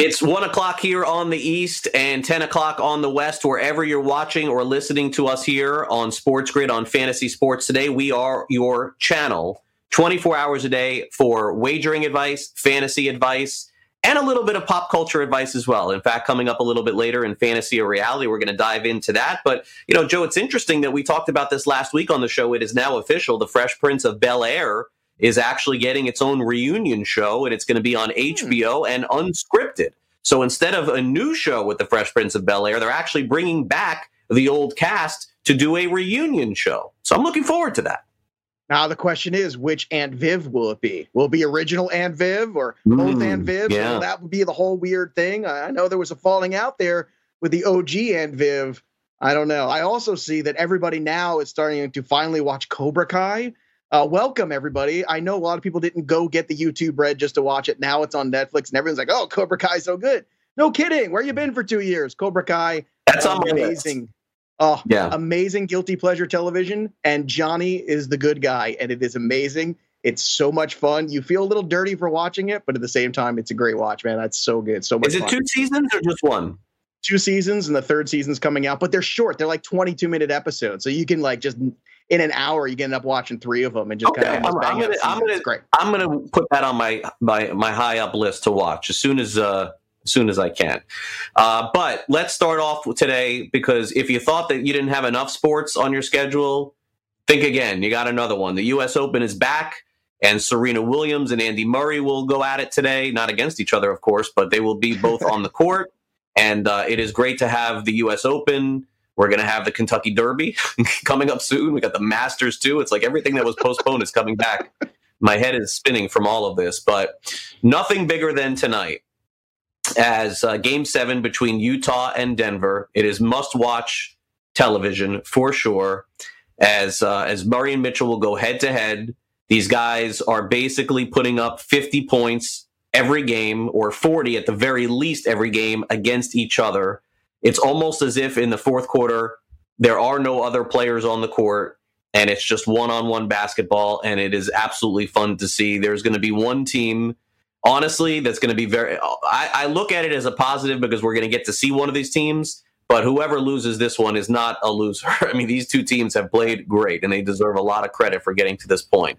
It's one o'clock here on the East and 10 o'clock on the West, wherever you're watching or listening to us here on Sports Grid on Fantasy Sports Today. We are your channel 24 hours a day for wagering advice, fantasy advice, and a little bit of pop culture advice as well. In fact, coming up a little bit later in fantasy or reality, we're going to dive into that. But, you know, Joe, it's interesting that we talked about this last week on the show. It is now official. The Fresh Prince of Bel Air is actually getting its own reunion show, and it's going to be on HBO hmm. and unscripted. So instead of a new show with the Fresh Prince of Bel Air, they're actually bringing back the old cast to do a reunion show. So I'm looking forward to that. Now the question is, which Aunt Viv will it be? Will it be original Aunt Viv or both mm, Aunt Vivs? Yeah. that would be the whole weird thing. I know there was a falling out there with the OG Aunt Viv. I don't know. I also see that everybody now is starting to finally watch Cobra Kai. Uh, welcome everybody. I know a lot of people didn't go get the YouTube red just to watch it. Now it's on Netflix, and everyone's like, "Oh, Cobra Kai so good." No kidding. Where you been for two years? Cobra Kai. That's amazing. Oh, yeah. Amazing guilty pleasure television. And Johnny is the good guy, and it is amazing. It's so much fun. You feel a little dirty for watching it, but at the same time, it's a great watch, man. That's so good. So much. Is it fun. two seasons or just one? Two seasons, and the third season's coming out, but they're short. They're like 22 minute episodes, so you can like just in an hour you can end up watching three of them and just okay. kind of I'm, I'm gonna, I'm gonna, great. I'm gonna put that on my my my high up list to watch as soon as uh as soon as I can. Uh, but let's start off today because if you thought that you didn't have enough sports on your schedule, think again. You got another one. The U.S. Open is back, and Serena Williams and Andy Murray will go at it today. Not against each other, of course, but they will be both on the court. And uh, it is great to have the U.S. Open we're going to have the Kentucky Derby coming up soon. We got the Masters too. It's like everything that was postponed is coming back. My head is spinning from all of this, but nothing bigger than tonight. As uh, game seven between Utah and Denver, it is must watch television for sure. As uh, as Murray and Mitchell will go head to head, these guys are basically putting up 50 points every game or 40 at the very least every game against each other. It's almost as if in the fourth quarter there are no other players on the court and it's just one-on-one basketball and it is absolutely fun to see. There's going to be one team honestly that's going to be very I, I, look at it as a positive because we're going to get to see one of these teams but whoever loses this one is not a loser i mean these two teams have played great and they deserve a lot of credit for getting to this point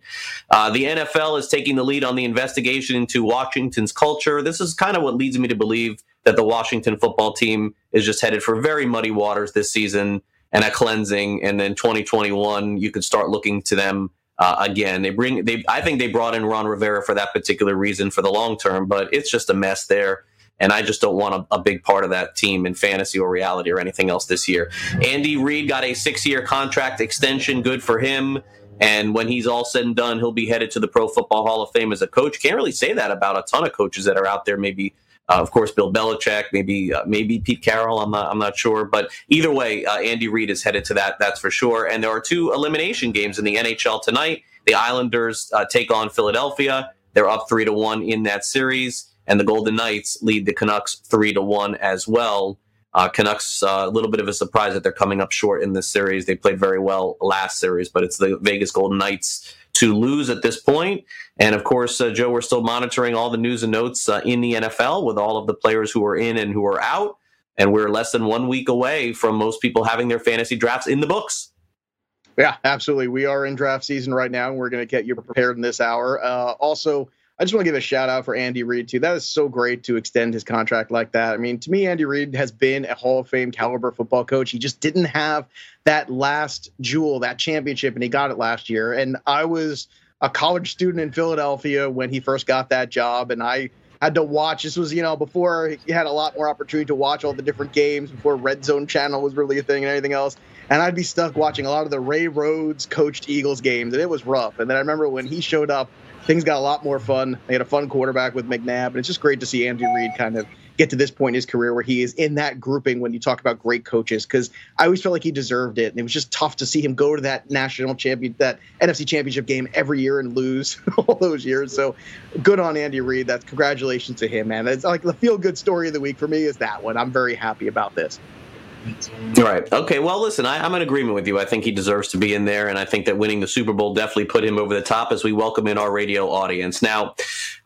uh, the nfl is taking the lead on the investigation into washington's culture this is kind of what leads me to believe that the Washington football team is just headed for very muddy waters this season and a cleansing. And then 2021, you could start looking to them uh, again. They bring they I think they brought in Ron Rivera for that particular reason for the long term, but it's just a mess there. And I just don't want a, a big part of that team in fantasy or reality or anything else this year. Andy Reid got a six year contract extension, good for him. And when he's all said and done, he'll be headed to the Pro Football Hall of Fame as a coach. Can't really say that about a ton of coaches that are out there, maybe uh, of course, Bill Belichick, maybe uh, maybe Pete Carroll. I'm not I'm not sure, but either way, uh, Andy Reid is headed to that. That's for sure. And there are two elimination games in the NHL tonight. The Islanders uh, take on Philadelphia. They're up three to one in that series, and the Golden Knights lead the Canucks three to one as well. Uh, Canucks uh, a little bit of a surprise that they're coming up short in this series. They played very well last series, but it's the Vegas Golden Knights to lose at this point. And of course, uh, Joe, we're still monitoring all the news and notes uh, in the NFL with all of the players who are in and who are out. And we're less than one week away from most people having their fantasy drafts in the books. Yeah, absolutely. We are in draft season right now, and we're going to get you prepared in this hour. Uh, also, I just want to give a shout out for Andy Reid too. That is so great to extend his contract like that. I mean, to me, Andy Reid has been a Hall of Fame caliber football coach. He just didn't have that last jewel, that championship, and he got it last year. And I was a college student in Philadelphia when he first got that job, and I had to watch. This was, you know, before he had a lot more opportunity to watch all the different games, before Red Zone Channel was really a thing and everything else. And I'd be stuck watching a lot of the Ray Rhodes coached Eagles games, and it was rough. And then I remember when he showed up things got a lot more fun. They had a fun quarterback with McNabb, and it's just great to see Andy Reid kind of get to this point in his career where he is in that grouping when you talk about great coaches. Because I always felt like he deserved it, and it was just tough to see him go to that national champion, that NFC Championship game every year and lose all those years. So good on Andy Reid. That's congratulations to him, man. It's like the feel good story of the week for me is that one. I'm very happy about this. Right. Okay. Well, listen, I, am in agreement with you. I think he deserves to be in there, and I think that winning the Super Bowl definitely put him over the top as we welcome in our radio audience. Now,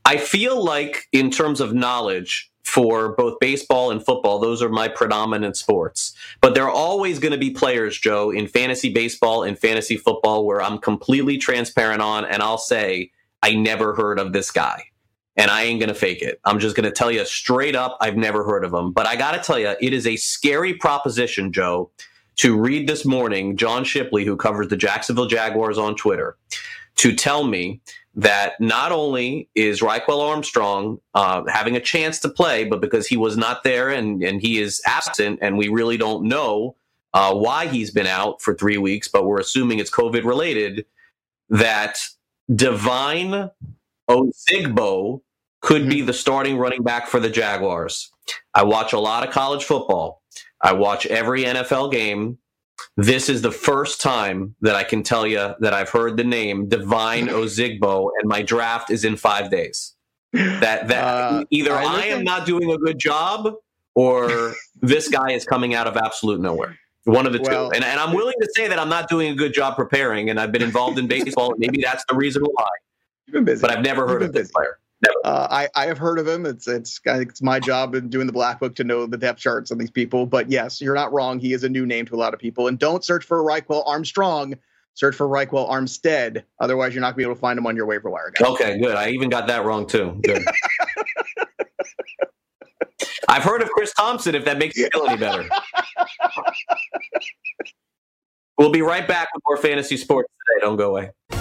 I feel like, in terms of knowledge, for both baseball and football. Those are my predominant sports. But there are always going to be players, Joe, in fantasy baseball and fantasy football where I'm completely transparent on, and I'll say, I never heard of this guy. And I ain't to fake it. I'm just to tell you straight up, I've never heard of him. But I got to tell you, it is a scary proposition, Joe, to read this morning John Shipley, who covers the Jacksonville Jaguars on Twitter, to tell me that not only is Ryquell Armstrong uh, having a chance to play, but because he was not there and, and he is absent, and we really don't know uh, why he's been out for three weeks, but we're assuming it's COVID related, that Devine Ozigbo could be mm-hmm. the starting running back for the Jaguars. I watch a lot of college football. I watch every NFL game. This is the first time that I can tell you that I've heard the name Devine Ozigbo, and my draft is in five days. That that uh, either I, I am not doing a good job, or this guy is coming out of absolute nowhere. One of the well, two. And, and I'm willing to say that I'm not doing a good job preparing, and I've been involved in baseball. and maybe that's the reason why. You've been busy. But I've never heard of this player. Uh, I, I have heard of him. It's it's it's my job in doing the black book to know the depth charts on these people. But yes, you're not wrong. He is a new name to a lot of people. And don't search for Ryquell Armstrong. Search for Ryquell Armstead. Otherwise, you're not gonna be able to find him on your waiver wire. Guys. Okay, good. I even got that wrong too. Good. I've heard of Chris Thompson. If that makes you feel any better. We'll be right back with more fantasy sports today. Don't go away.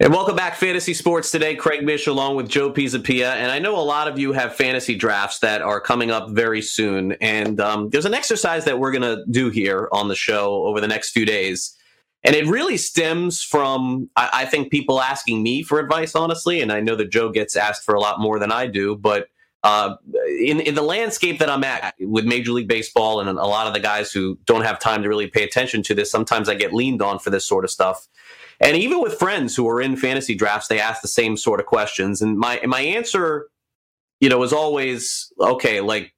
And welcome back, Fantasy Sports Today. Craig Mish along with Joe Pisapia. And I know a lot of you have fantasy drafts that are coming up very soon. And um, there's an exercise that we're going to do here on the show over the next few days. And it really stems from, I, I, think, people asking me for advice, honestly. And I know that Joe gets asked for a lot more than I do. But uh, in, in the landscape that I'm at with Major League Baseball and a lot of the guys who don't have time to really pay attention to this, sometimes I get leaned on for this sort of stuff. And even with friends who are in fantasy drafts, they ask the same sort of questions. And my my answer, you know, is always okay. Like,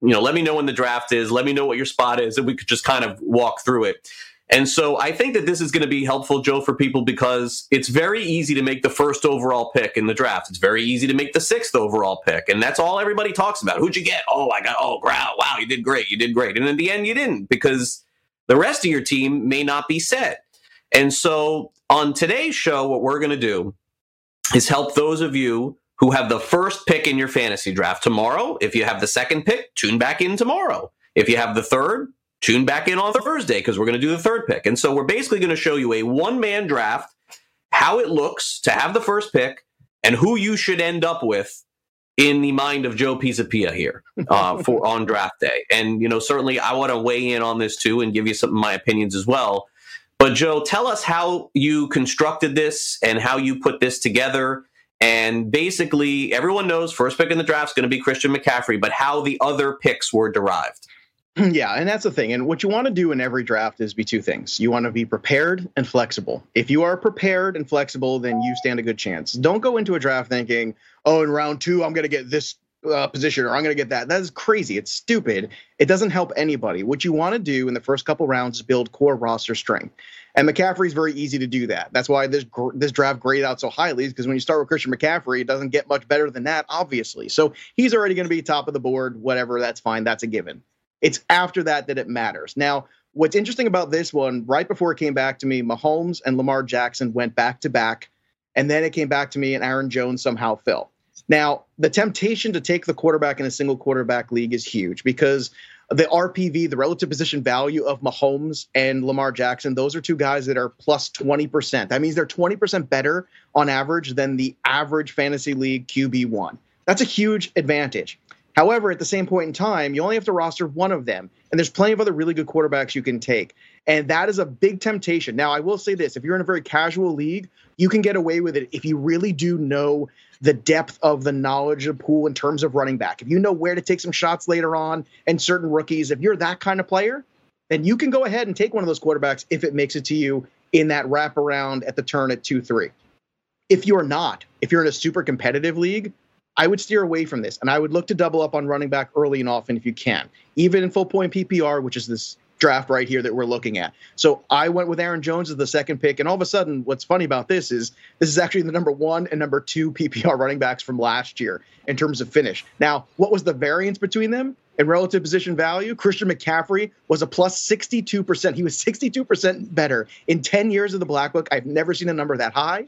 you know, let me know when the draft is. Let me know what your spot is, and we could just kind of walk through it. And so I think that this is going to be helpful, Joe, for people because it's very easy to make the first overall pick in the draft. It's very easy to make the sixth overall pick. And that's all everybody talks about. Who'd you get? Oh, I got, oh, wow, wow, you did great. You did great. And in the end, you didn't because the rest of your team may not be set. And so on today's show, what we're going to do is help those of you who have the first pick in your fantasy draft tomorrow. If you have the second pick, tune back in tomorrow. If you have the third, tune back in on Thursday because we're going to do the third pick. And so we're basically going to show you a one man draft, how it looks to have the first pick, and who you should end up with in the mind of Joe Pisapia here uh, for on draft day. And you know, certainly I want to weigh in on this too and give you some of my opinions as well. But Joe, tell us how you constructed this and how you put this together. And basically, everyone knows first pick in the draft is going to be Christian McCaffrey, but how the other picks were derived. Yeah, and that's the thing. And what you want to do in every draft is be two things. You want to be prepared and flexible. If you are prepared and flexible, then you stand a good chance. Don't go into a draft thinking, oh, in round two, I'm going to get this uh, position or I'm going to get that. That is crazy. It's stupid. It doesn't help anybody. What you want to do in the first couple rounds is build core roster strength. And McCaffrey is very easy to do that. That's why this this draft graded out so highly is because when you start with Christian McCaffrey, it doesn't get much better than that, obviously. So he's already going to be top of the board. Whatever, that's fine. That's a given. It's after that that it matters. Now, what's interesting about this one, right before it came back to me, Mahomes and Lamar Jackson went back to back, and then it came back to me, and Aaron Jones somehow fell. Now, the temptation to take the quarterback in a single quarterback league is huge because the RPV, the relative position value of Mahomes and Lamar Jackson, those are two guys that are plus 20%. That means they're 20% better on average than the average fantasy league QB1. That's a huge advantage. However, at the same point in time, you only have to roster one of them, and there's plenty of other really good quarterbacks you can take. And that is a big temptation. Now, I will say this if you're in a very casual league, you can get away with it if you really do know the depth of the knowledge of pool in terms of running back. If you know where to take some shots later on and certain rookies, if you're that kind of player, then you can go ahead and take one of those quarterbacks if it makes it to you in that wraparound at the turn at 2 3. If you're not, if you're in a super competitive league, I would steer away from this and I would look to double up on running back early and often if you can, even in full point PPR, which is this draft right here that we're looking at. So I went with Aaron Jones as the second pick. And all of a sudden, what's funny about this is this is actually the number one and number two PPR running backs from last year in terms of finish. Now, what was the variance between them? In relative position value, Christian McCaffrey was a plus 62%. He was 62% better in 10 years of the Black Book. I've never seen a number that high.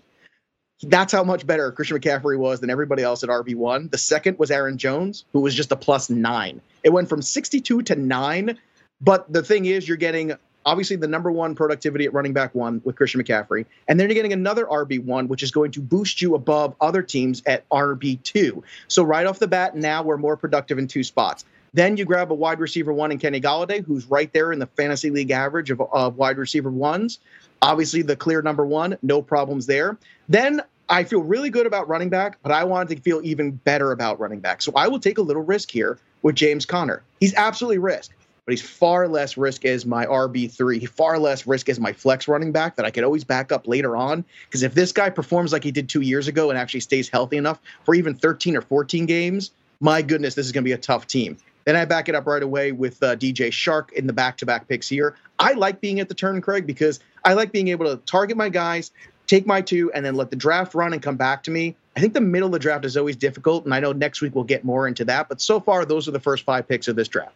That's how much better Christian McCaffrey was than everybody else at RB1. The second was Aaron Jones, who was just a plus nine. It went from 62 to nine but the thing is, you're getting obviously the number one productivity at running back one with Christian McCaffrey. And then you're getting another RB1, which is going to boost you above other teams at RB2. So right off the bat, now we're more productive in two spots. Then you grab a wide receiver one in Kenny Golladay, who's right there in the fantasy league average of, of wide receiver ones. Obviously, the clear number one, no problems there. Then I feel really good about running back, but I wanted to feel even better about running back. So I will take a little risk here with James Conner. He's absolutely risk but he's far less risk as my RB3, far less risk as my flex running back that I could always back up later on. Because if this guy performs like he did two years ago and actually stays healthy enough for even 13 or 14 games, my goodness, this is going to be a tough team. Then I back it up right away with uh, DJ Chark in the back to back picks here. I like being at the turn, Craig, because I like being able to target my guys, take my two, and then let the draft run and come back to me. I think the middle of the draft is always difficult, and I know next week we'll get more into that. But so far, those are the first five picks of this draft.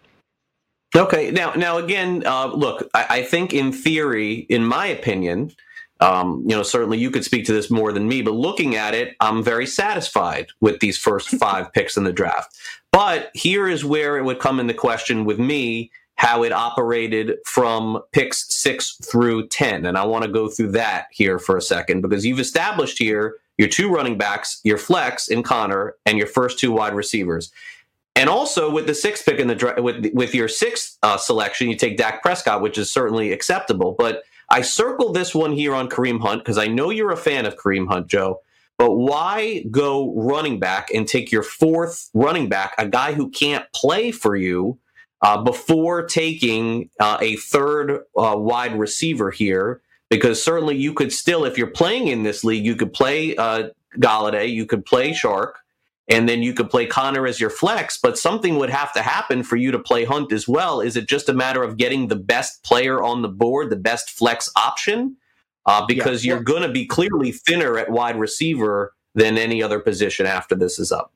Okay, now now again, uh, look, I, I, think in theory, in my opinion, um, you know, certainly you could speak to this more than me, but looking at it, I'm very satisfied with these first five picks in the draft. But here is where it would come into question with me how it operated from picks six through 10. And I want to go through that here for a second because you've established here your two running backs, your flex in Conner, and your first two wide receivers. And also with the sixth pick in the with with your sixth uh, selection, you take Dak Prescott, which is certainly acceptable. But I circled this one here on Kareem Hunt because I know you're a fan of Kareem Hunt, Joe. But why go running back and take your fourth running back, a guy who can't play for you, uh, before taking uh, a third uh, wide receiver here? Because certainly you could still, if you're playing in this league, you could play uh, Golladay, you could play Chark and then you could play Conner as your flex, but something would have to happen for you to play Hunt as well. Is it just a matter of getting the best player on the board, the best flex option? Uh, because yeah. you're going to be clearly thinner at wide receiver than any other position after this is up.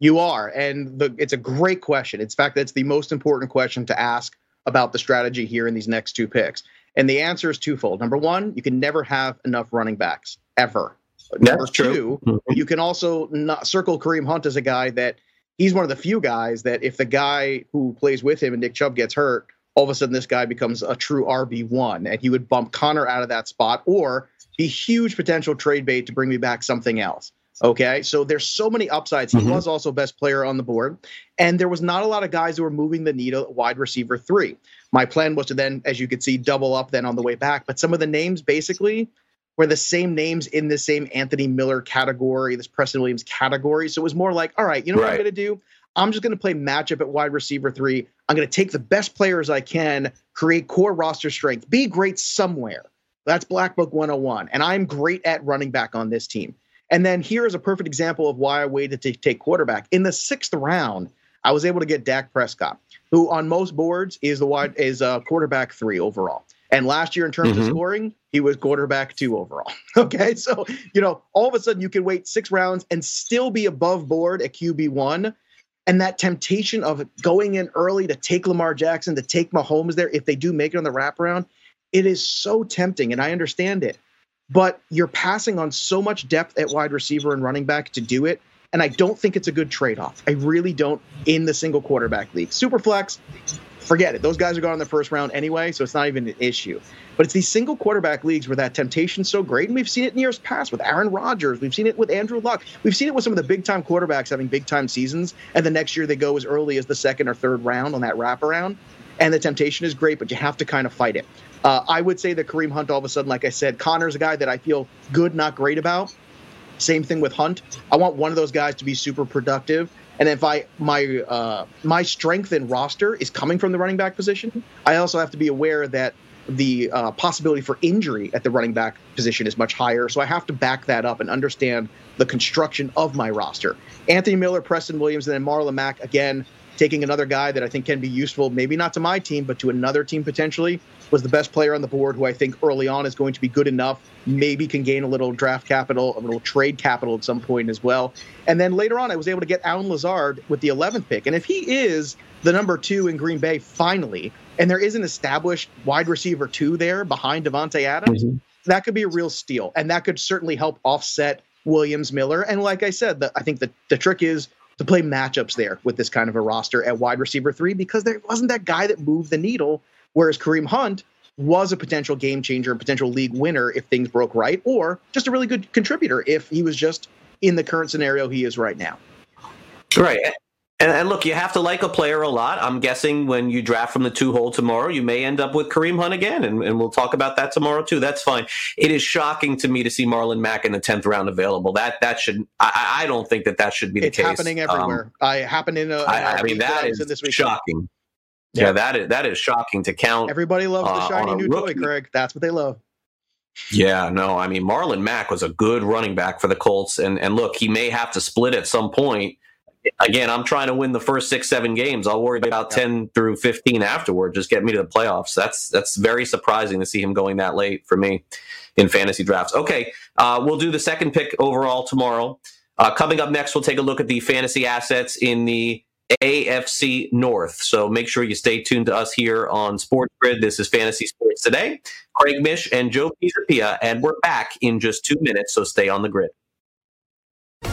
You are, and the, it's a great question. In fact, that's the most important question to ask about the strategy here in these next two picks. And the answer is twofold. Number one, you can never have enough running backs ever Number That's two, mm-hmm. you can also not circle Kareem Hunt as a guy that he's one of the few guys that if the guy who plays with him and Nick Chubb gets hurt, all of a sudden this guy becomes a true RB1 and he would bump Conner out of that spot or be huge potential trade bait to bring me back something else. Okay, so there's so many upsides. He mm-hmm. was also best player on the board, and there was not a lot of guys who were moving the needle wide receiver three. My plan was to then, as you could see, double up then on the way back. But some of the names basically were the same names in the same Anthony Miller category, this Preston Williams category. So it was more like, all right, you know right. what I'm going to do? I'm just going to play matchup at wide receiver three. I'm going to take the best players I can, create core roster strength, be great somewhere. That's Black Book 101. And I'm great at running back on this team. And then here is a perfect example of why I waited to take quarterback. In the sixth round, I was able to get Dak Prescott, who on most boards is the wide is a quarterback three overall. And last year, in terms mm-hmm. of scoring, he was quarterback two overall. okay. So, you know, all of a sudden you can wait six rounds and still be above board at QB1. And that temptation of going in early to take Lamar Jackson, to take Mahomes there, if they do make it on the wraparound, it is so tempting. And I understand it. But you're passing on so much depth at wide receiver and running back to do it. And I don't think it's a good trade off. I really don't in the single quarterback league. Superflex, forget it. Those guys are going in the first round anyway, so it's not even an issue. But it's these single quarterback leagues where that temptation's so great, and we've seen it in years past with Aaron Rodgers. We've seen it with Andrew Luck. We've seen it with some of the big time quarterbacks having big time seasons, and the next year they go as early as the second or third round on that wraparound. And the temptation is great, but you have to kind of fight it. Uh, I would say that Kareem Hunt, all of a sudden, like I said, Conner's a guy that I feel good, not great about. Same thing with Hunt. I want one of those guys to be super productive. And if I my uh, my strength in roster is coming from the running back position, I also have to be aware that the uh, possibility for injury at the running back position is much higher. So I have to back that up and understand the construction of my roster. Anthony Miller, Preston Williams, and then Marlon Mack again taking another guy that I think can be useful, maybe not to my team, but to another team potentially was the best player on the board who I think early on is going to be good enough, maybe can gain a little draft capital, a little trade capital at some point as well. And then later on, I was able to get Allen Lazard with the 11th pick. And if he is the number two in Green Bay finally, and there is an established wide receiver two there behind Davante Adams, mm-hmm. that could be a real steal. And that could certainly help offset Williams Miller. And like I said, the, I think the, the trick is to play matchups there with this kind of a roster at wide receiver three because there wasn't that guy that moved the needle Whereas Kareem Hunt was a potential game changer, a potential league winner if things broke right, or just a really good contributor if he was just in the current scenario he is right now. Right. And, and, look, you have to like a player a lot. I'm guessing when you draft from the two hole tomorrow, you may end up with Kareem Hunt again, and, and, we'll talk about that tomorrow too. That's fine. It is shocking to me to see Marlon Mack in the tenth round available. That that should I, I don't think that that should be the it's case. It's happening everywhere. Um, I happen in. A, I, I mean that is this shocking. Yeah, that is that is shocking to count. Everybody loves the uh, shiny new rookie. toy, Craig. That's what they love. Yeah, no, I mean Marlon Mack was a good running back for the Colts, and and look, he may have to split at some point. Again, I'm trying to win the first six, seven games. I'll worry about ten through fifteen afterward. Just get me to the playoffs. That's that's very surprising to see him going that late for me in fantasy drafts. Okay, uh, we'll do the second pick overall tomorrow. Uh, coming up next, we'll take a look at the fantasy assets in the AFC North. So make sure you stay tuned to us here on Sports Grid. This is Fantasy Sports Today. Craig Mish and Joe Pisapia, and we're back in just two minutes, so stay on the grid.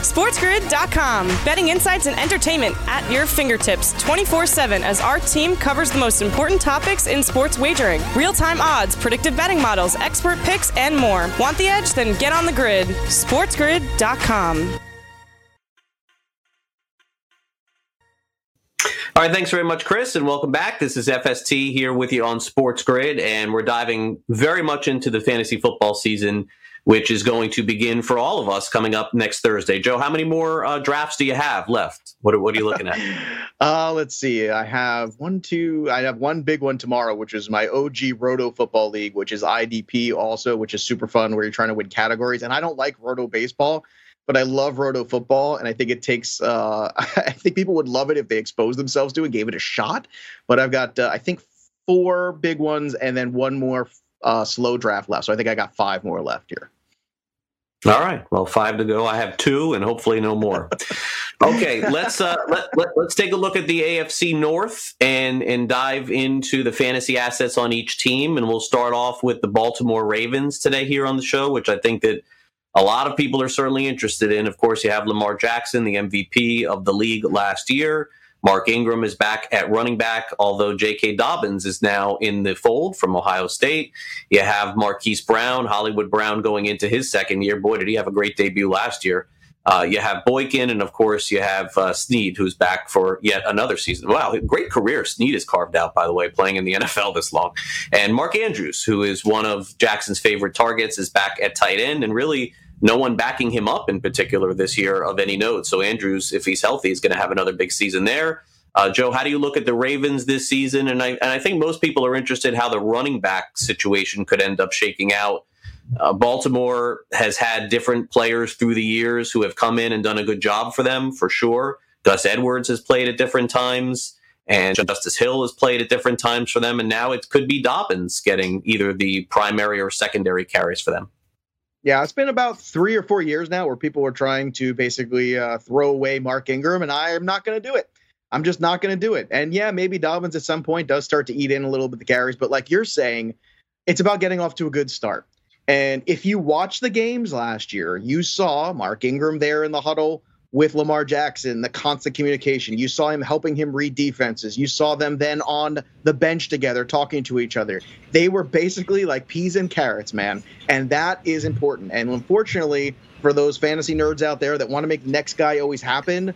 SportsGrid.com. Betting insights and entertainment at your fingertips 24 7 as our team covers the most important topics in sports wagering real time odds, predictive betting models, expert picks, and more. Want the edge? Then get on the grid. SportsGrid.com. All right, thanks very much, Chris, and welcome back. This is FST here with you on Sports Grid, and we're diving very much into the fantasy football season, which is going to begin for all of us coming up next Thursday. Joe, how many more uh, drafts do you have left? What are, what are you looking at? uh, let's see. I have one, two. I have one big one tomorrow, which is my OG Roto Football League, which is IDP also, which is super fun, where you're trying to win categories. And I don't like Roto Baseball but I love roto football, and I think it takes. Uh, I think people would love it if they exposed themselves to it, gave it a shot. But I've got, uh, I think, four big ones, and then one more uh, slow draft left. So I think I got five more left here. All right. Well, five to go. I have two, and hopefully no more. okay, let's uh, let, let, let's take a look at the AFC North and and dive into the fantasy assets on each team, and we'll start off with the Baltimore Ravens today here on the show, which I think that a lot of people are certainly interested in. Of course, you have Lamar Jackson, the MVP of the league last year. Mark Ingram is back at running back, although J.K. Dobbins is now in the fold from Ohio State. You have Marquise Brown, Hollywood Brown going into his second year. Boy, did he have a great debut last year. Uh, you have Boykin, and of course, you have uh, Snead, who's back for yet another season. Wow, great career Snead has carved out, by the way, playing in the NFL this long. And Mark Andrews, who is one of Jackson's favorite targets, is back at tight end and really no one backing him up in particular this year of any note. So Andrews, if he's healthy, is going to have another big season there. Uh, Joe, how do you look at the Ravens this season? And I and I think most people are interested how the running back situation could end up shaking out. Uh, Baltimore has had different players through the years who have come in and done a good job for them, for sure. Gus Edwards has played at different times, and Justice Hill has played at different times for them. And now it could be Dobbins getting either the primary or secondary carries for them. Yeah, it's been about three or four years now where people were trying to basically uh, throw away Mark Ingram, and I am not going to do it. I'm just not going to do it. And yeah, maybe Dobbins at some point does start to eat in a little bit the carries, but like you're saying, it's about getting off to a good start. And if you watch the games last year, you saw Mark Ingram there in the huddle with Lamar Jackson, the constant communication. You saw him helping him read defenses. You saw them then on the bench together talking to each other. They were basically like peas and carrots, man. And that is important. And unfortunately, for those fantasy nerds out there that want to make the next guy always happen,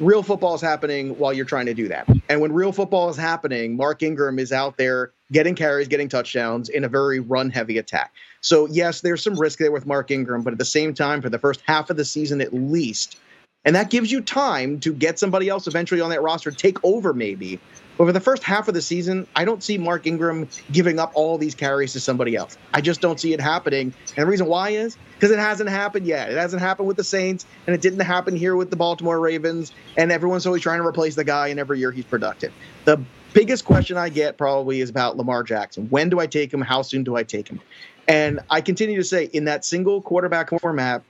real football is happening while you're trying to do that. And when real football is happening, Mark Ingram is out there getting carries, getting touchdowns in a very run heavy attack. So, yes, there's some risk there with Mark Ingram, but at the same time, for the first half of the season at least, and that gives you time to get somebody else eventually on that roster, take over maybe. But for the first half of the season, I don't see Mark Ingram giving up all these carries to somebody else. I just don't see it happening. And the reason why is because it hasn't happened yet. It hasn't happened with the Saints, and it didn't happen here with the Baltimore Ravens. And everyone's always trying to replace the guy, and every year he's productive. The biggest question I get probably is about Lamar Jackson. When do I take him? How soon do I take him? And I continue to say in that single quarterback format,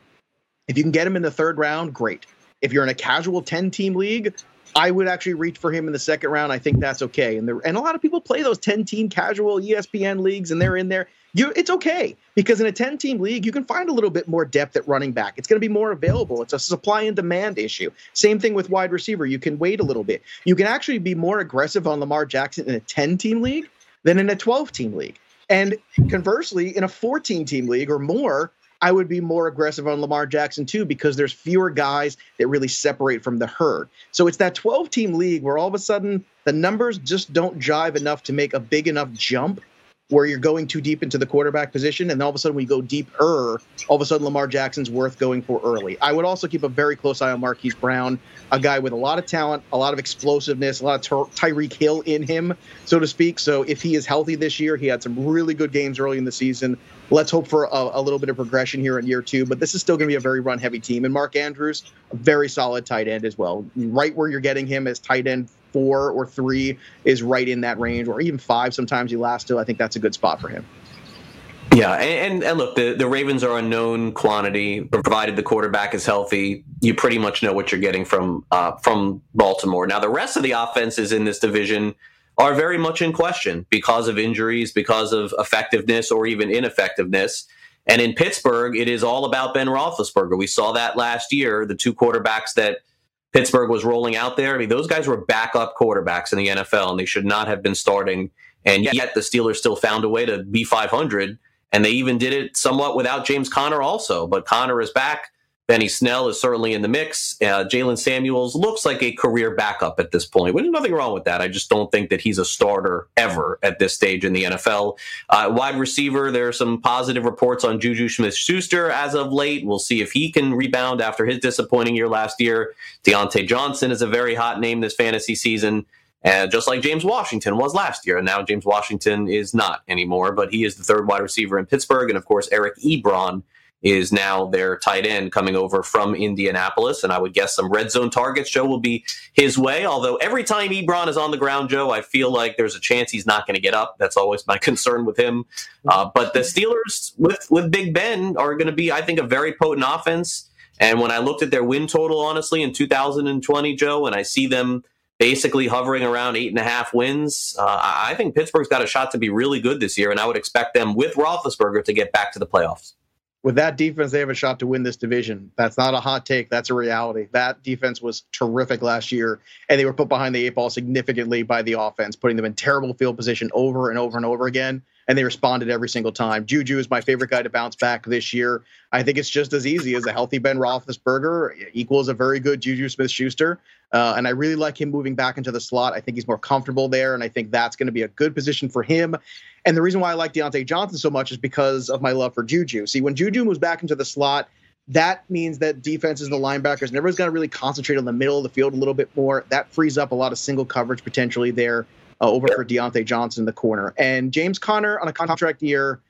if you can get him in the third round, great. If you're in a casual 10 team league, I would actually reach for him in the second round. I think that's okay. And there, and a lot of people play those 10 team casual ESPN leagues and they're in there. You, it's okay because in a 10 team league, you can find a little bit more depth at running back. It's going to be more available. It's a supply and demand issue. Same thing with wide receiver. You can wait a little bit. You can actually be more aggressive on Lamar Jackson in a 10 team league than in a 12 team league. And conversely, in a 14 team league or more, I would be more aggressive on Lamar Jackson too because there's fewer guys that really separate from the herd. So it's that 12 team league where all of a sudden the numbers just don't jive enough to make a big enough jump where you're going too deep into the quarterback position, and all of a sudden we go deeper, all of a sudden Lamar Jackson's worth going for early. I would also keep a very close eye on Marquise Brown, a guy with a lot of talent, a lot of explosiveness, a lot of Tyreek Hill in him, so to speak. So if he is healthy this year, he had some really good games early in the season. Let's hope for a, a little bit of progression here in year two, but this is still going to be a very run heavy team. And Mark Andrews, a very solid tight end as well. Right where you're getting him as tight end four or three is right in that range, or even five. Sometimes he lasts to. I think that's a good spot for him. Yeah, and, and, and, look, the, the Ravens are a known quantity. Provided the quarterback is healthy, you pretty much know what you're getting from uh, from Baltimore. Now, the rest of the offenses in this division are very much in question because of injuries, because of effectiveness or even ineffectiveness. And in Pittsburgh, it is all about Ben Roethlisberger. We saw that last year. The two quarterbacks that Pittsburgh was rolling out there. I mean, those guys were backup quarterbacks in the NFL, and they should not have been starting. And yet, the Steelers still found a way to be 500, and they even did it somewhat without James Conner, also. But Conner is back. Benny Snell is certainly in the mix. Uh, Jaylen Samuels looks like a career backup at this point. There's nothing wrong with that. I just don't think that he's a starter ever at this stage in the NFL. Uh, wide receiver, there are some positive reports on Juju Smith Schuster as of late. We'll see if he can rebound after his disappointing year last year. Diontae Johnson is a very hot name this fantasy season. Uh, just like James Washington was last year. And now James Washington is not anymore, but he is the third wide receiver in Pittsburgh. And of course, Eric Ebron is now their tight end coming over from Indianapolis. And I would guess some red zone targets, Joe, will be his way. Although every time Ebron is on the ground, Joe, I feel like there's a chance he's not going to get up. That's always my concern with him. Uh, but the Steelers with, with Big Ben are going to be, I think, a very potent offense. And when I looked at their win total, honestly, in 2020, Joe, and I see them basically hovering around eight and a half wins, uh, I think Pittsburgh's got a shot to be really good this year. And I would expect them with Roethlisberger to get back to the playoffs with that defense, they have a shot to win this division. That's not a hot take. That's a reality. That defense was terrific last year, and they were put behind the eight ball significantly by the offense, putting them in terrible field position over and over and over again. And they responded every single time. Juju is my favorite guy to bounce back this year. I think it's just as easy as a healthy Ben Roethlisberger equals a very good Juju Smith Schuster. Uh, and I really like him moving back into the slot. I think he's more comfortable there, and I think that's going to be a good position for him. And the reason why I like Diontae Johnson so much is because of my love for Juju. See, when Juju moves back into the slot, that means that defenses, and the linebackers, and everyone's got to really concentrate on the middle of the field a little bit more. That frees up a lot of single coverage potentially there uh, over for Diontae Johnson in the corner. And James Conner on a contract year,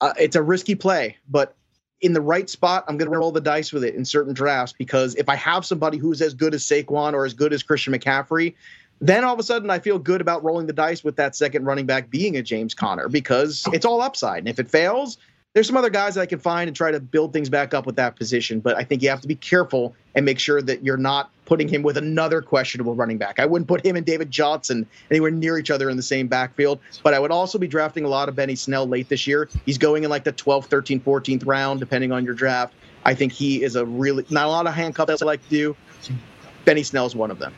uh, it's a risky play, but in the right spot, I'm going to roll the dice with it in certain drafts because if I have somebody who's as good as Saquon or as good as Christian McCaffrey, then all of a sudden I feel good about rolling the dice with that second running back being a James Conner because it's all upside. And if it fails, there's some other guys that I can find and try to build things back up with that position. But I think you have to be careful and make sure that you're not putting him with another questionable running back. I wouldn't put him and David Johnson anywhere near each other in the same backfield. But I would also be drafting a lot of Benny Snell late this year. He's going in like the 12th, 13th, 14th round, depending on your draft. I think he is a really not a lot of handcuffs I like to do. Benny Snell's one of them.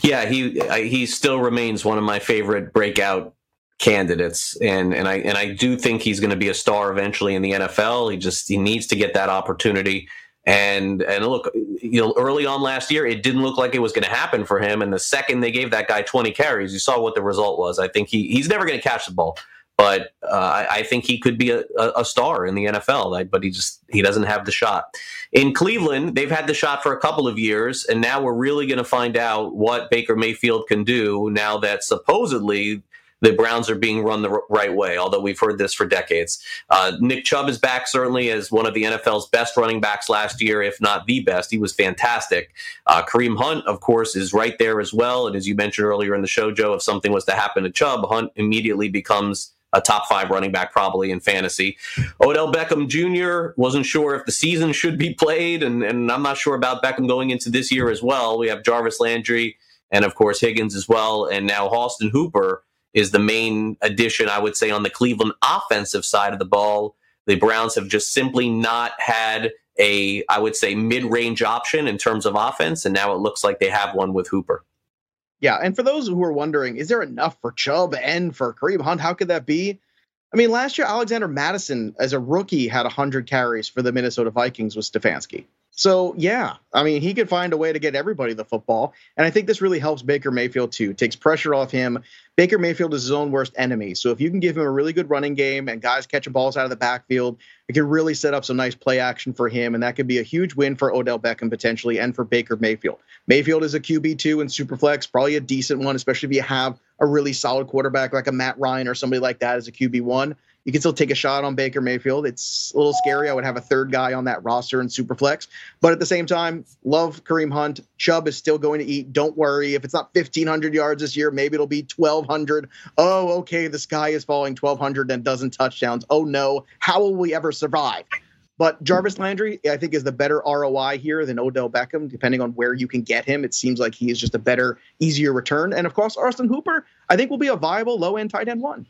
Yeah, he he still remains one of my favorite breakout candidates, and and I and I do think he's going to be a star eventually in the NFL. He just he needs to get that opportunity. And and look, you know, early on last year, it didn't look like it was going to happen for him. And the second they gave that guy 20 carries, you saw what the result was. I think he he's never going to catch the ball, but uh, I, I, think he could be a, a, star in the NFL. But he just he doesn't have the shot. In Cleveland, they've had the shot for a couple of years, and now we're really going to find out what Baker Mayfield can do now that supposedly the Browns are being run the right way, although we've heard this for decades. Uh, Nick Chubb is back certainly as one of the NFL's best running backs last year, if not the best. He was fantastic. Uh, Kareem Hunt, of course, is right there as well. And as you mentioned earlier in the show, Joe, if something was to happen to Chubb, Hunt immediately becomes a top five running back probably in fantasy. Odell Beckham Jr. wasn't sure if the season should be played, and, and I'm not sure about Beckham going into this year as well. We have Jarvis Landry and, of course, Higgins as well, and now Austin Hooper is the main addition, I would say, on the Cleveland offensive side of the ball. The Browns have just simply not had a, I would say, mid range option in terms of offense. And now it looks like they have one with Hooper. Yeah. And for those who are wondering, is there enough for Chubb and for Kareem Hunt? How could that be? I mean, last year, Alexander Mattison, as a rookie, had 100 carries for the Minnesota Vikings with Stefanski. So yeah, I mean, he could find a way to get everybody the football, and I think this really helps Baker Mayfield too. Takes pressure off him. Baker Mayfield is his own worst enemy. So if you can give him a really good running game and guys catching balls out of the backfield, it could really set up some nice play action for him, and that could be a huge win for Odell Beckham potentially and for Baker Mayfield. Mayfield is a QB two in Superflex, probably a decent one, especially if you have a really solid quarterback like a Matt Ryan or somebody like that as a QB one you can still take a shot on Baker Mayfield. It's a little scary. I would have a third guy on that roster in Superflex. But at the same time, love Kareem Hunt. Chubb is still going to eat. Don't worry. If it's not 1,500 yards this year, maybe it'll be 1,200. Oh, okay. The sky is falling 1,200 and dozen touchdowns. Oh, no. How will we ever survive? But Jarvis Landry, I think, is the better ROI here than Odell Beckham, depending on where you can get him. It seems like he is just a better, easier return. And of course, Austin Hooper, I think, will be a viable low end tight end one.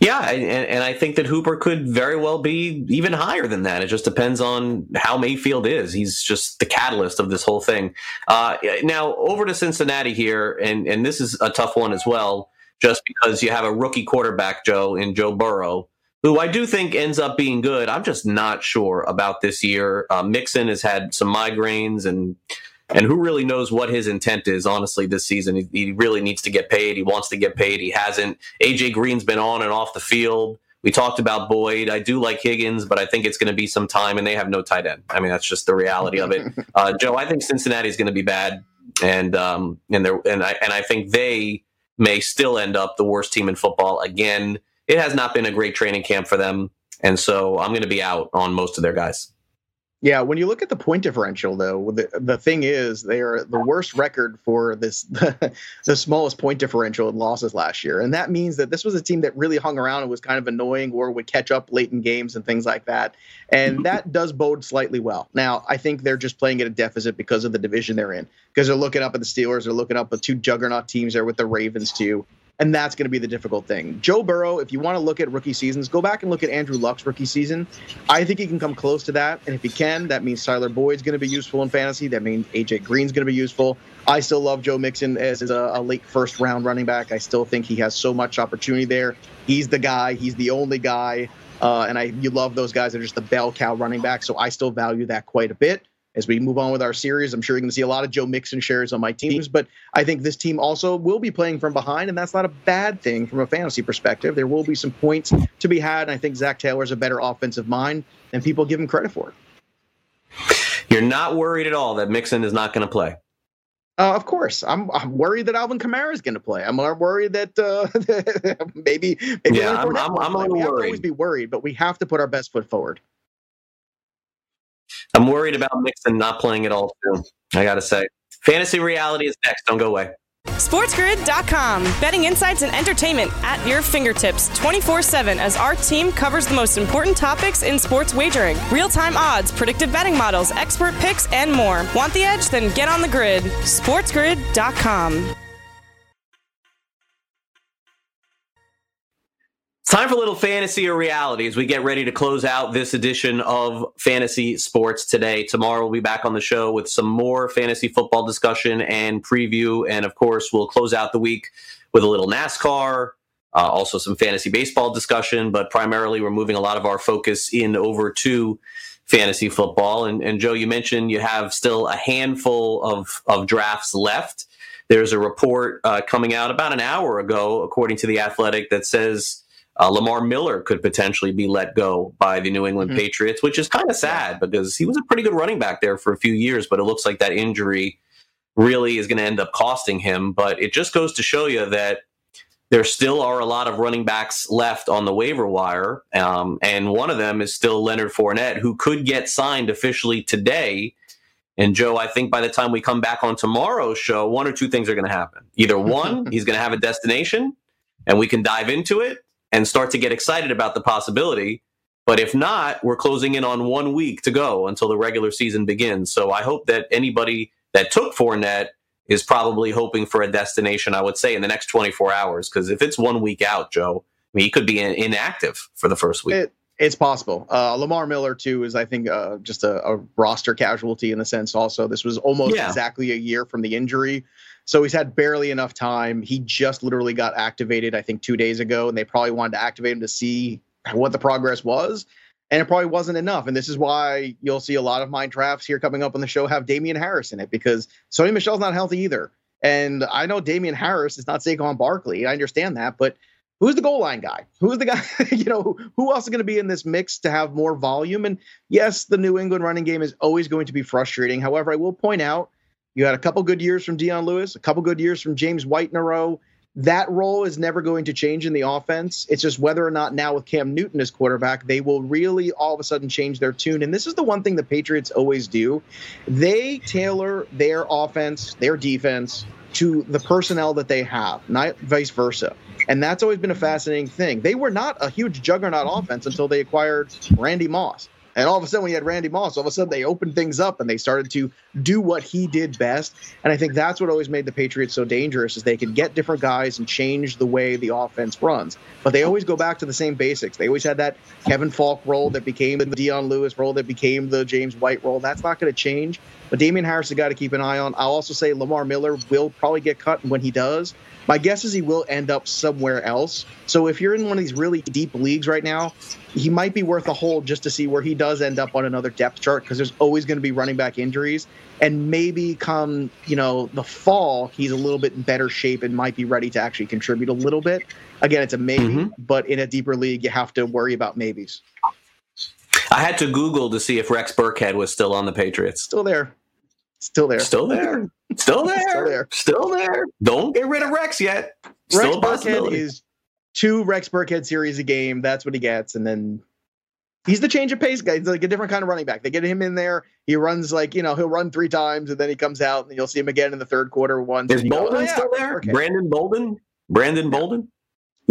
Yeah, and, and, I think that Hooper could very well be even higher than that. It just depends on how Mayfield is. He's just the catalyst of this whole thing. Uh, now over to Cincinnati here, and and this is a tough one as well, just because you have a rookie quarterback, Joe, in Joe Burrow, who I do think ends up being good. I'm just not sure about this year. Uh, Mixon has had some migraines and and who really knows what his intent is, honestly, this season? He, he, really needs to get paid. He wants to get paid. He hasn't. AJ Green's been on and off the field. We talked about Boyd. I do like Higgins, but I think it's going to be some time, and they have no tight end. I mean, that's just the reality of it. Uh, Joe, I think Cincinnati is going to be bad, and um, and they and I and I think they may still end up the worst team in football again. It has not been a great training camp for them, and so I'm going to be out on most of their guys. Yeah, when you look at the point differential, though, the, the thing is they are the worst record for this the, the smallest point differential in losses last year, and that means that this was a team that really hung around and was kind of annoying or would catch up late in games and things like that, and mm-hmm. that does bode slightly well. Now, I think they're just playing at a deficit because of the division they're in, because they're looking up at the Steelers, they're looking up at two juggernaut teams there with the Ravens too, and that's going to be the difficult thing. Joe Burrow, if you want to look at rookie seasons, go back and look at Andrew Luck's rookie season. I think he can come close to that. And if he can, that means Tyler Boyd's going to be useful in fantasy. That means AJ Green's going to be useful. I still love Joe Mixon as a, a late first round running back. I still think he has so much opportunity there. He's the guy, he's the only guy. Uh, and I, you love those guys that are just the bell cow running back. So I still value that quite a bit as we move on with our series. I'm sure you're going to see a lot of Joe Mixon shares on my teams, but I think this team also will be playing from behind, and that's not a bad thing from a fantasy perspective. There will be some points to be had, and I think Zac Taylor's a better offensive mind than people give him credit for. You're not worried at all that Mixon is not going to play. Uh, of course, I'm, I'm worried that Alvin Kamara is going to play. I'm worried that uh, maybe maybe yeah, I'm, I'm, I'm, a little we worried. To always be worried, but we have to put our best foot forward. I'm worried about Mixon not playing at all soon. I got to say. Fantasy reality is next. Don't go away. SportsGrid.com. Betting insights and entertainment at your fingertips 24 7 as our team covers the most important topics in sports wagering real time odds, predictive betting models, expert picks, and more. Want the edge? Then get on the grid. SportsGrid.com. It's Time for a little fantasy or reality as we get ready to close out this edition of Fantasy Sports today. Tomorrow we'll be back on the show with some more fantasy football discussion and preview. And of course, we'll close out the week with a little NASCAR, uh, also some fantasy baseball discussion. But primarily, we're moving a lot of our focus in over to fantasy football. And, and Joe, you mentioned you have still a handful of, of drafts left. There's a report uh, coming out about an hour ago, according to The Athletic, that says uh, Lamar Miller could potentially be let go by the New England mm-hmm. Patriots, which is kind of sad because he was a pretty good running back there for a few years, but it looks like that injury really is going to end up costing him. But it just goes to show you that there still are a lot of running backs left on the waiver wire. Um, and one of them is still Leonard Fournette, who could get signed officially today. And Joe, I think by the time we come back on tomorrow's show, one or two things are going to happen. Either one, he's going to have a destination and we can dive into it, and start to get excited about the possibility. But if not, we're closing in on one week to go until the regular season begins. So I hope that anybody that took Fournette is probably hoping for a destination, I would say, in the next 24 hours. Because if it's one week out, Joe, I mean, he could be in, inactive for the first week. It, it's possible. Uh, Lamar Miller, too, is, I think, uh, just a, a, roster casualty in the sense also. This was almost yeah. exactly a year from the injury. So he's had barely enough time. He just literally got activated, I think, two days ago, and they probably wanted to activate him to see what the progress was. And it probably wasn't enough. And this is why you'll see a lot of my drafts here coming up on the show have Damien Harris in it because Sony Michel's not healthy either. And I know Damien Harris is not Saquon Barkley. I understand that, but who's the goal line guy? Who's the guy? you know, who else is going to be in this mix to have more volume? And yes, the New England running game is always going to be frustrating. However, I will point out you had a couple good years from Dion Lewis, a couple good years from James White in a row. That role is never going to change in the offense. It's just whether or not now with Cam Newton as quarterback, they will really all of a sudden change their tune. And this is the one thing the Patriots always do. They tailor their offense, their defense to the personnel that they have, not vice versa. And that's always been a fascinating thing. They were not a huge juggernaut offense until they acquired Randy Moss. And all of a sudden, when you had Randy Moss, all of a sudden they opened things up and they started to do what he did best. And I think that's what always made the Patriots so dangerous is they could get different guys and change the way the offense runs. But they always go back to the same basics. They always had that Kevin Faulk role that became the Dion Lewis role that became the James White role. That's not going to change. But Damien Harris is a guy to keep an eye on. I'll also say Lamar Miller will probably get cut and when he does. My guess is he will end up somewhere else. So if you're in one of these really deep leagues right now, he might be worth a hold just to see where he does end up on another depth chart because there's always going to be running back injuries. And maybe come, you know, the fall, he's a little bit in better shape and might be ready to actually contribute a little bit. Again, it's a maybe, mm-hmm. but in a deeper league, you have to worry about maybes. I had to Google to see if Rex Burkhead was still on the Patriots. Still there. Still there. Still there. Still there. Still there. Still there. Don't get rid of Rex yet. Still Rex Burkhead is two Rex Burkhead series a game. That's what he gets, and then he's the change of pace guy. He's like a different kind of running back. They get him in there. He runs like you know he'll run three times, and then he comes out, and you'll see him again in the third quarter once. Is Bolden go, oh, yeah, still there? Brandon Bolden. Brandon Bolden.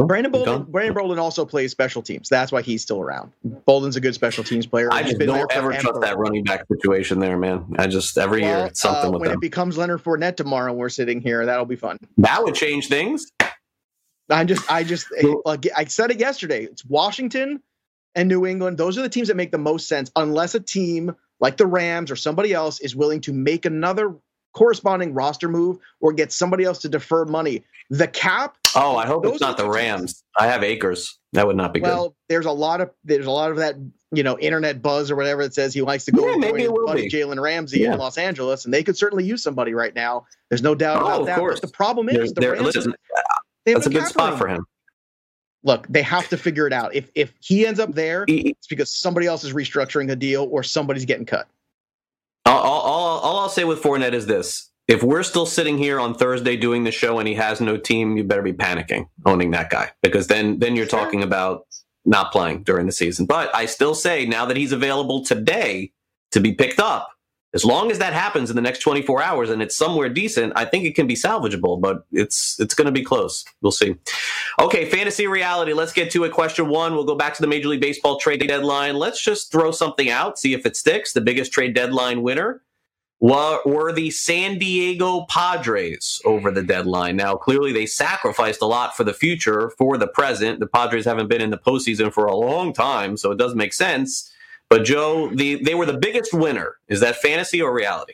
Brandon Bolden, Brandon Bolden also plays special teams. That's why he's still around. Bolden's a good special teams player. I just don't ever trust that running back situation there, man. I just every well, year it's something uh, with when them. it becomes Leonard Fournette tomorrow, we're sitting here. That'll be fun. That would change things. I just, I just, I said it yesterday. It's Washington and New England. Those are the teams that make the most sense, unless a team like the Rams or somebody else is willing to make another corresponding roster move or get somebody else to defer money. The cap. Oh, I hope it's not the Rams. I have Akers. That would not be well, good. Well, there's a lot of there's a lot of that you know internet buzz or whatever that says he likes to go yeah, maybe it will buddy Jalen Ramsey yeah. in Los Angeles, and they could certainly use somebody right now. There's no doubt oh, about that. Course. But the problem is the Rams. Listen, that's a good spot for him. Look, they have to figure it out. If if he ends up there, it's because somebody else is restructuring a deal or somebody's getting cut. All, all, all I'll say with Fournette is this: if we're still sitting here on Thursday doing the show and he has no team, you better be panicking owning that guy. Because then then you're talking about not playing during the season. But I still say now that he's available today to be picked up, as long as that happens in the next 24 hours and it's somewhere decent, I think it can be salvageable, but it's it's going to be close. We'll see. Okay, fantasy reality. Let's get to it. Question 1, we'll go back to the Major League Baseball trade deadline. Let's just throw something out, see if it sticks. The biggest trade deadline winner were the San Diego Padres over the deadline. Now, clearly, they sacrificed a lot for the future for the present. The Padres haven't been in the postseason for a long time, so it does make sense. But Joe, the, they were the biggest winner. Is that fantasy or reality?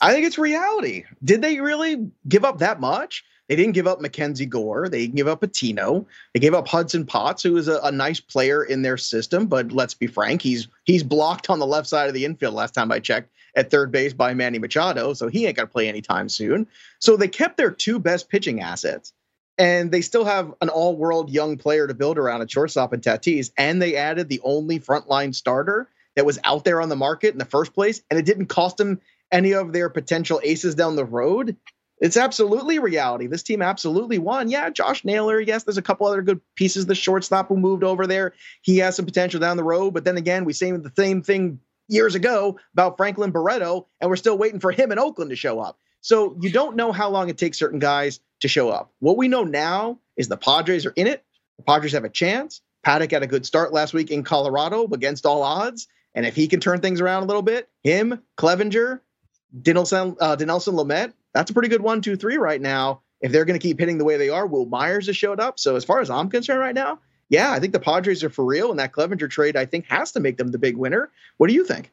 I think it's reality. Did they really give up that much? They didn't give up Mackenzie Gore. They didn't give up Patino. They gave up Hudson Potts, who is a, a, nice player in their system. But let's be frank, he's he's blocked on the left side of the infield last time I checked at third base by Manny Machado, so he ain't gonna play anytime soon. So they kept their two best pitching assets, and they still have an all-world young player to build around at shortstop and Tatis, and they added the only frontline starter that was out there on the market in the first place, and it didn't cost them any of their potential aces down the road it's absolutely reality. This team absolutely won. Yeah, Josh Naylor. Yes, there's a couple other good pieces. The shortstop who moved over there, he has some potential down the road. But then again, we say the same thing years ago about Franklin Barreto, and we're still waiting for him in Oakland to show up. So you don't know how long it takes certain guys to show up. What we know now is the Padres are in it. The Padres have a chance. Paddock had a good start last week in Colorado against all odds. And if he can turn things around a little bit, him, Clevinger, Denelson, uh, Dinelson Lamet, that's a pretty good one, two, three right now. If they're going to keep hitting the way they are, Wil Myers has showed up. So as far as I'm concerned right now, yeah, I think the Padres are for real, and that Clevinger trade I think has to make them the big winner. What do you think?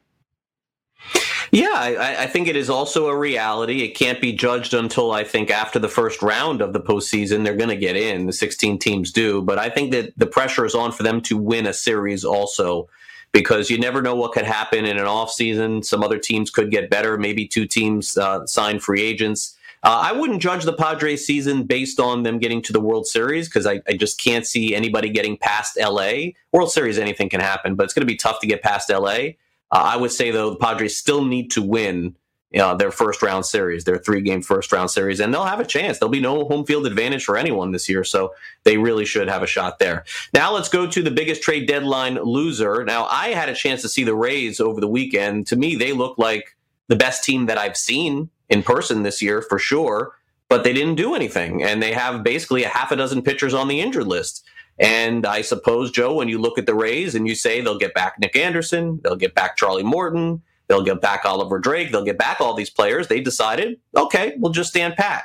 Yeah, I, I, think it is also a reality. It can't be judged until I think after the first round of the postseason, they're going to get in. The 16 teams do. But I think that the pressure is on for them to win a series also because you never know what could happen in an offseason. Some other teams could get better. Maybe two teams uh, sign free agents. Uh, I wouldn't judge the Padres season based on them getting to the World Series because I, I, just can't see anybody getting past LA. World Series, anything can happen, but it's going to be tough to get past LA. Uh, I would say, though, the Padres still need to win uh, their first round series, their three game first round series, and they'll have a chance. There'll be no home field advantage for anyone this year, so they really should have a shot there. Now let's go to the biggest trade deadline loser. Now I had a chance to see the Rays over the weekend. To me, they look like the best team that I've seen in person this year for sure, but they didn't do anything, and they have basically a half a dozen pitchers on the injured list. And I suppose, Joe, when you look at the Rays and you say they'll get back Nick Anderson, they'll get back Charlie Morton, They'll get back Oliver Drake. They'll get back all these players. They decided, okay, we'll just stand pat.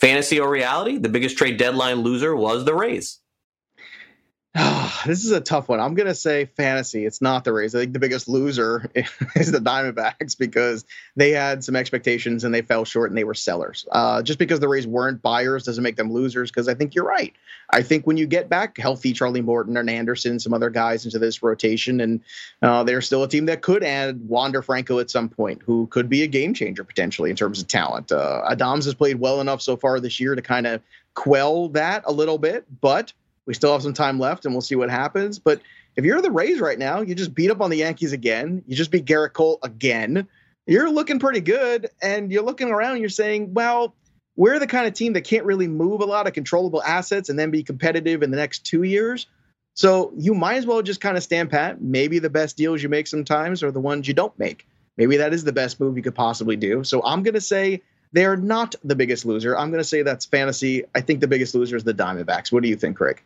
Fantasy or reality, the biggest trade deadline loser was the Rays. This is a tough one. I'm gonna say fantasy. It's not the Rays. I think the biggest loser is the Diamondbacks because they had some expectations and they fell short and they were sellers. Uh, just because the Rays weren't buyers doesn't make them losers. Because I think you're right. I think when you get back healthy, Charlie Morton and Anderson, some other guys into this rotation, and uh, they're still a team that could add Wander Franco at some point, who could be a game changer potentially in terms of talent. Uh, Adams has played well enough so far this year to kind of quell that a little bit, but we still have some time left, and we'll see what happens. But if you're the Rays right now, you just beat up on the Yankees again. You just beat Gerrit Cole again. You're looking pretty good, and you're looking around. And you're saying, well, we're the kind of team that can't really move a lot of controllable assets and then be competitive in the next two years. So you might as well just kind of stand pat. Maybe the best deals you make sometimes are the ones you don't make. Maybe that is the best move you could possibly do. So I'm going to say they're not the biggest loser. I'm going to say that's fantasy. I think the biggest loser is the Diamondbacks. What do you think, Craig?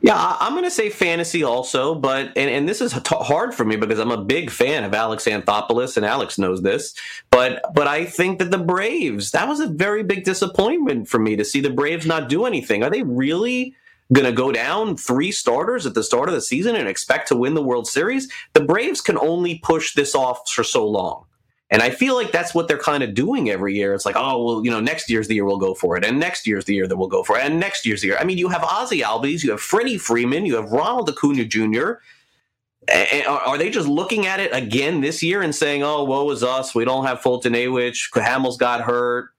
Yeah, I'm going to say fantasy also, but and, and this is t- hard for me because I'm a big fan of Alex Anthopoulos, and Alex knows this. But but I think that the Braves that was a very big disappointment for me to see the Braves not do anything. Are they really? Going to go down three starters at the start of the season and expect to win the World Series? The Braves can only push this off for so long. And I feel like that's what they're kind of doing every year. It's like, oh, well, you know, next year's the year we'll go for it, and next year's the year that we'll go for it, and next year's the year. I mean, you have Ozzie Albies, you have Freddie Freeman, you have Ronald Acuna Jr. And are they just looking at it again this year and saying, "Oh, woe is us. We don't have Foltynewicz. Hamels got hurt,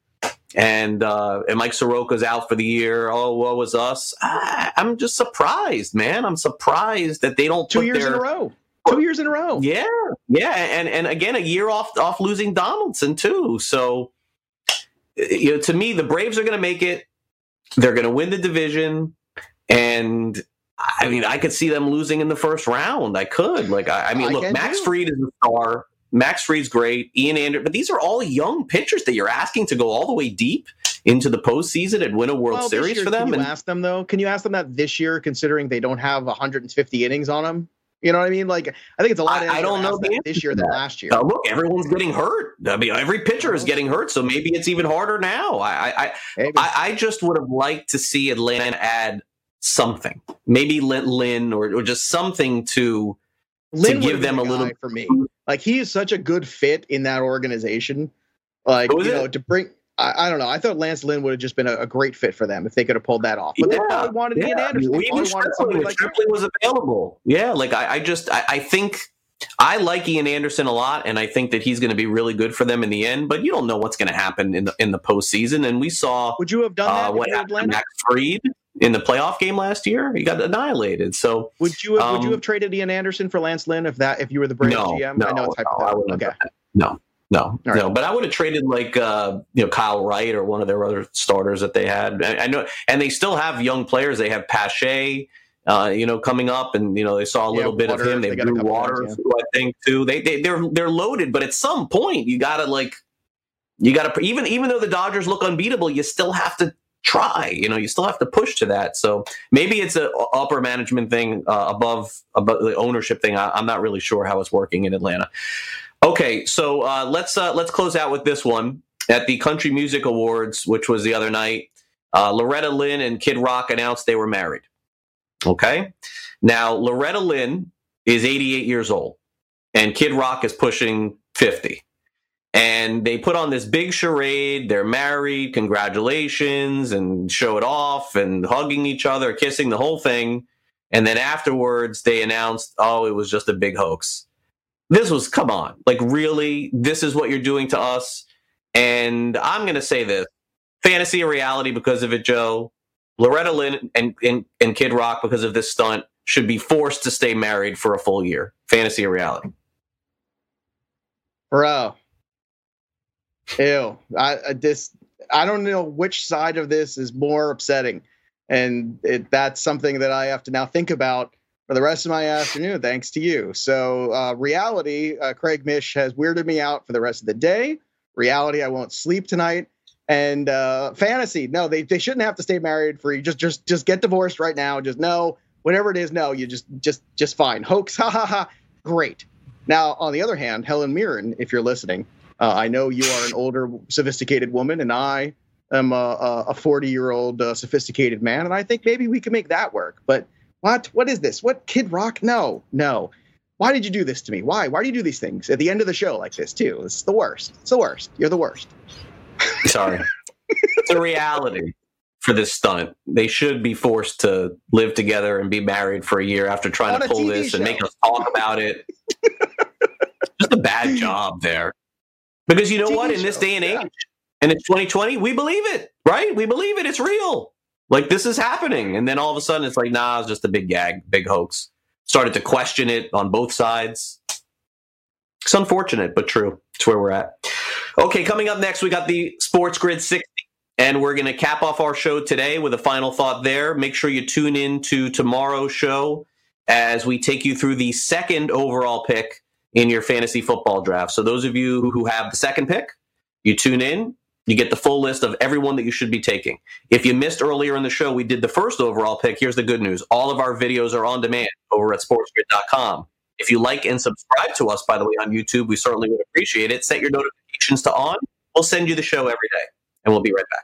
and uh, and Mike Soroka's out for the year. Oh, woe is us." I, am just surprised, man. I'm surprised that they don't two years their, in a row two years in a row. Yeah, yeah, and and again a year off off losing Donaldson too. So you know, to me, the Braves are going to make it. They're going to win the division, and I mean, I could see them losing in the first round. I could, like, I, I mean, I look, Max too. Fried is a star. Max Fried's great. Ian Anderson, but these are all young pitchers that you're asking to go all the way deep into the postseason and win a World well, Series year, for them. Can you and, ask them though? Can you ask them that this year, considering they don't have 150 innings on them? You know what I mean? Like I think it's a lot. I, I don't know this year than last year. Uh, look, everyone's getting hurt. I mean, every pitcher is getting hurt, so maybe it's even harder now. I I I, I, just would have liked to see Atlanta add something, maybe Lynn or, or just something to Lynn to give them a little. For me, like he is such a good fit in that organization. Like you know, to bring I, I, don't know. I thought Lance Lynn would have just been a, a, great fit for them if they could have pulled that off. But yeah, they probably wanted yeah. Ian Anderson. Well, even Stripling, like Stripling was available. Yeah, like I, I just I, I, think I like Ian Anderson a lot, and I think that he's going to be really good for them in the end. But you don't know what's going to happen in the in the postseason. And we saw. Would you have done that? Uh, what happened Max Fried in the playoff game last year? He got annihilated. So would you have, um, would you um, have traded Ian Anderson for Lance Lynn if that if you were the Braves no, GM? No, I know it's hypothetical. No, okay. No, no, right. no. But I would have traded like uh, you know Kyle Wright or one of their other starters that they had. I, I know, and they still have young players. They have Pache, uh, you know, coming up, and you know they saw a little yeah, bit water, of him. They, they Drew Waters, yeah. I think, too. They, they they're they're loaded, but at some point you got to like you got to even even though the Dodgers look unbeatable, you still have to try. You know, you still have to push to that. So maybe it's a upper management thing uh, above above the ownership thing. I, I'm not really sure how it's working in Atlanta. Okay, so uh, let's uh, let's close out with this one at the Country Music Awards, which was the other night. Uh, Loretta Lynn and Kid Rock announced they were married. Okay, now Loretta Lynn is 88 years old, and Kid Rock is pushing 50. And they put on this big charade. They're married, congratulations, and show it off, and hugging each other, kissing the whole thing. And then afterwards, they announced, oh, it was just a big hoax this was come on like really this is what you're doing to us? And i'm going to say this fantasy or reality because of it joe. Loretta lynn and, and, and kid rock because of this stunt should be forced to stay married for a full year. Fantasy or reality. Bro. Ew. I, I this i don't know which side of this is more upsetting. And it, that's something that i have to now think about for the rest of my afternoon, thanks to you. So, uh, reality, uh, Craig Mish has weirded me out for the rest of the day. Reality, I won't sleep tonight. And uh, fantasy, no, they, they shouldn't have to stay married for you. Just just just get divorced right now. Just no, whatever it is, no, you just just just fine. Hoax, ha ha ha. Great. Now, on the other hand, Helen Mirren, if you're listening, uh, I know you are an older, sophisticated woman, and I am a 40 year old uh, sophisticated man, and I think maybe we can make that work. But what? What is this? What Kid Rock? No, no. Why did you do this to me? Why? Why do you do these things at the end of the show like this too? It's the worst. It's the worst. You're the worst. Sorry. it's a reality for this stunt. They should be forced to live together and be married for a year after trying On to pull this show. and make us talk about it. Just a bad job there. Because you know what? In this day and age, yeah. and it's 2020, we believe it, right? We believe it. It's real. Like this is happening, and then all of a sudden it's like, nah, it's just a big gag, big hoax. Started to question it on both sides. It's unfortunate, but true. It's where we're at. Okay, coming up next, we got the Sports Grid 60, and we're going to cap off our show today with a final thought there. Make sure you tune in to tomorrow's show as we take you through the second overall pick in your fantasy football draft. So, those of you who have the second pick, you tune in, you get the full list of everyone that you should be taking. If you missed earlier in the show, we did the first overall pick. Here's the good news all of our videos are on demand over at sportsgrid.com. If you like and subscribe to us, by the way, on YouTube, we certainly would appreciate it. Set your notifications to on. We'll send you the show every day, and we'll be right back.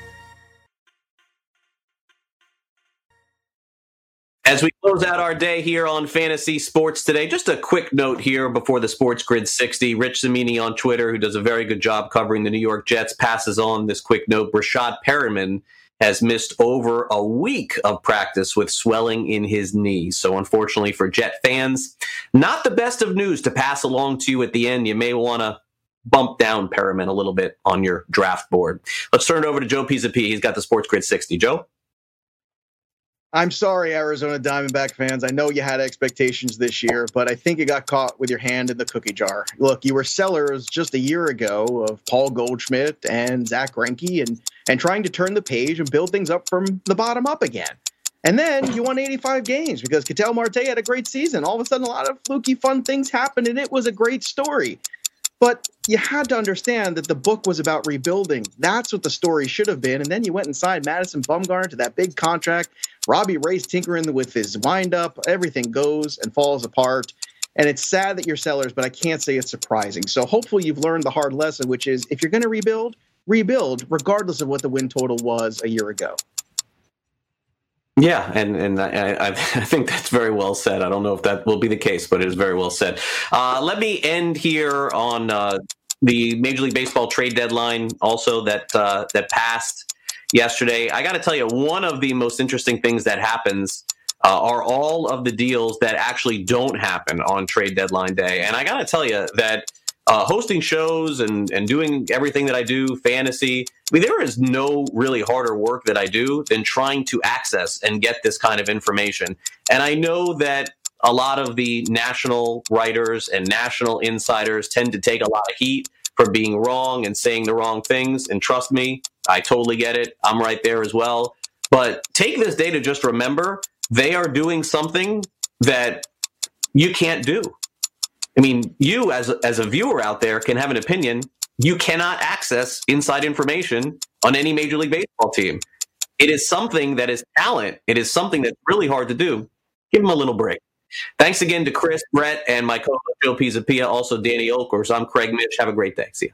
As we close out our day here on Fantasy Sports today, just a quick note here before the Sports Grid 60. Rich Cimini on Twitter, who does a very good job covering the New York Jets, passes on this quick note. Breshad Perriman has missed over a week of practice with swelling in his knee. So, unfortunately for Jet fans, not the best of news to pass along to you at the end. You may want to bump down Perriman a little bit on your draft board. Let's turn it over to Joe Pisapia. He's got the Sports Grid 60. Joe? I'm sorry, Arizona Diamondback fans. I know you had expectations this year, but I think you got caught with your hand in the cookie jar. Look, you were sellers just a year ago of Paul Goldschmidt and Zack Greinke and and trying to turn the page and build things up from the bottom up again. And then you won 85 games because Ketel Marte had a great season. All of a sudden, a lot of fluky, fun things happened, and it was a great story. But you had to understand that the book was about rebuilding. That's what the story should have been. And then you went inside Madison Bumgarner to that big contract. Robbie Ray's tinkering with his windup. Everything goes and falls apart. And it's sad that you're sellers, but I can't say it's surprising. So hopefully you've learned the hard lesson, which is if you're going to rebuild, rebuild regardless of what the win total was a year ago. Yeah, and and I, I, think that's very well said. I don't know if that will be the case, but it is very well said. Uh, let me end here on uh, the Major League Baseball trade deadline, also that uh, that passed yesterday. I got to tell you, one of the most interesting things that happens uh, are all of the deals that actually don't happen on trade deadline day, and I got to tell you that uh, hosting shows and and doing everything that I do, fantasy. I mean, there is no really harder work that I do than trying to access and get this kind of information. And I know that a lot of the national writers and national insiders tend to take a lot of heat for being wrong and saying the wrong things. And trust me, I totally get it. I'm right there as well. But take this day to just remember they are doing something that you can't do. I mean, you as as a viewer out there can have an opinion. You cannot access inside information on any Major League Baseball team. It is something that is talent. It is something that's really hard to do. Give them a little break. Thanks again to Chris, Brett, and my co-host Joe Pisapia, also Danny Okers. I'm Craig Mish. Have a great day. See you.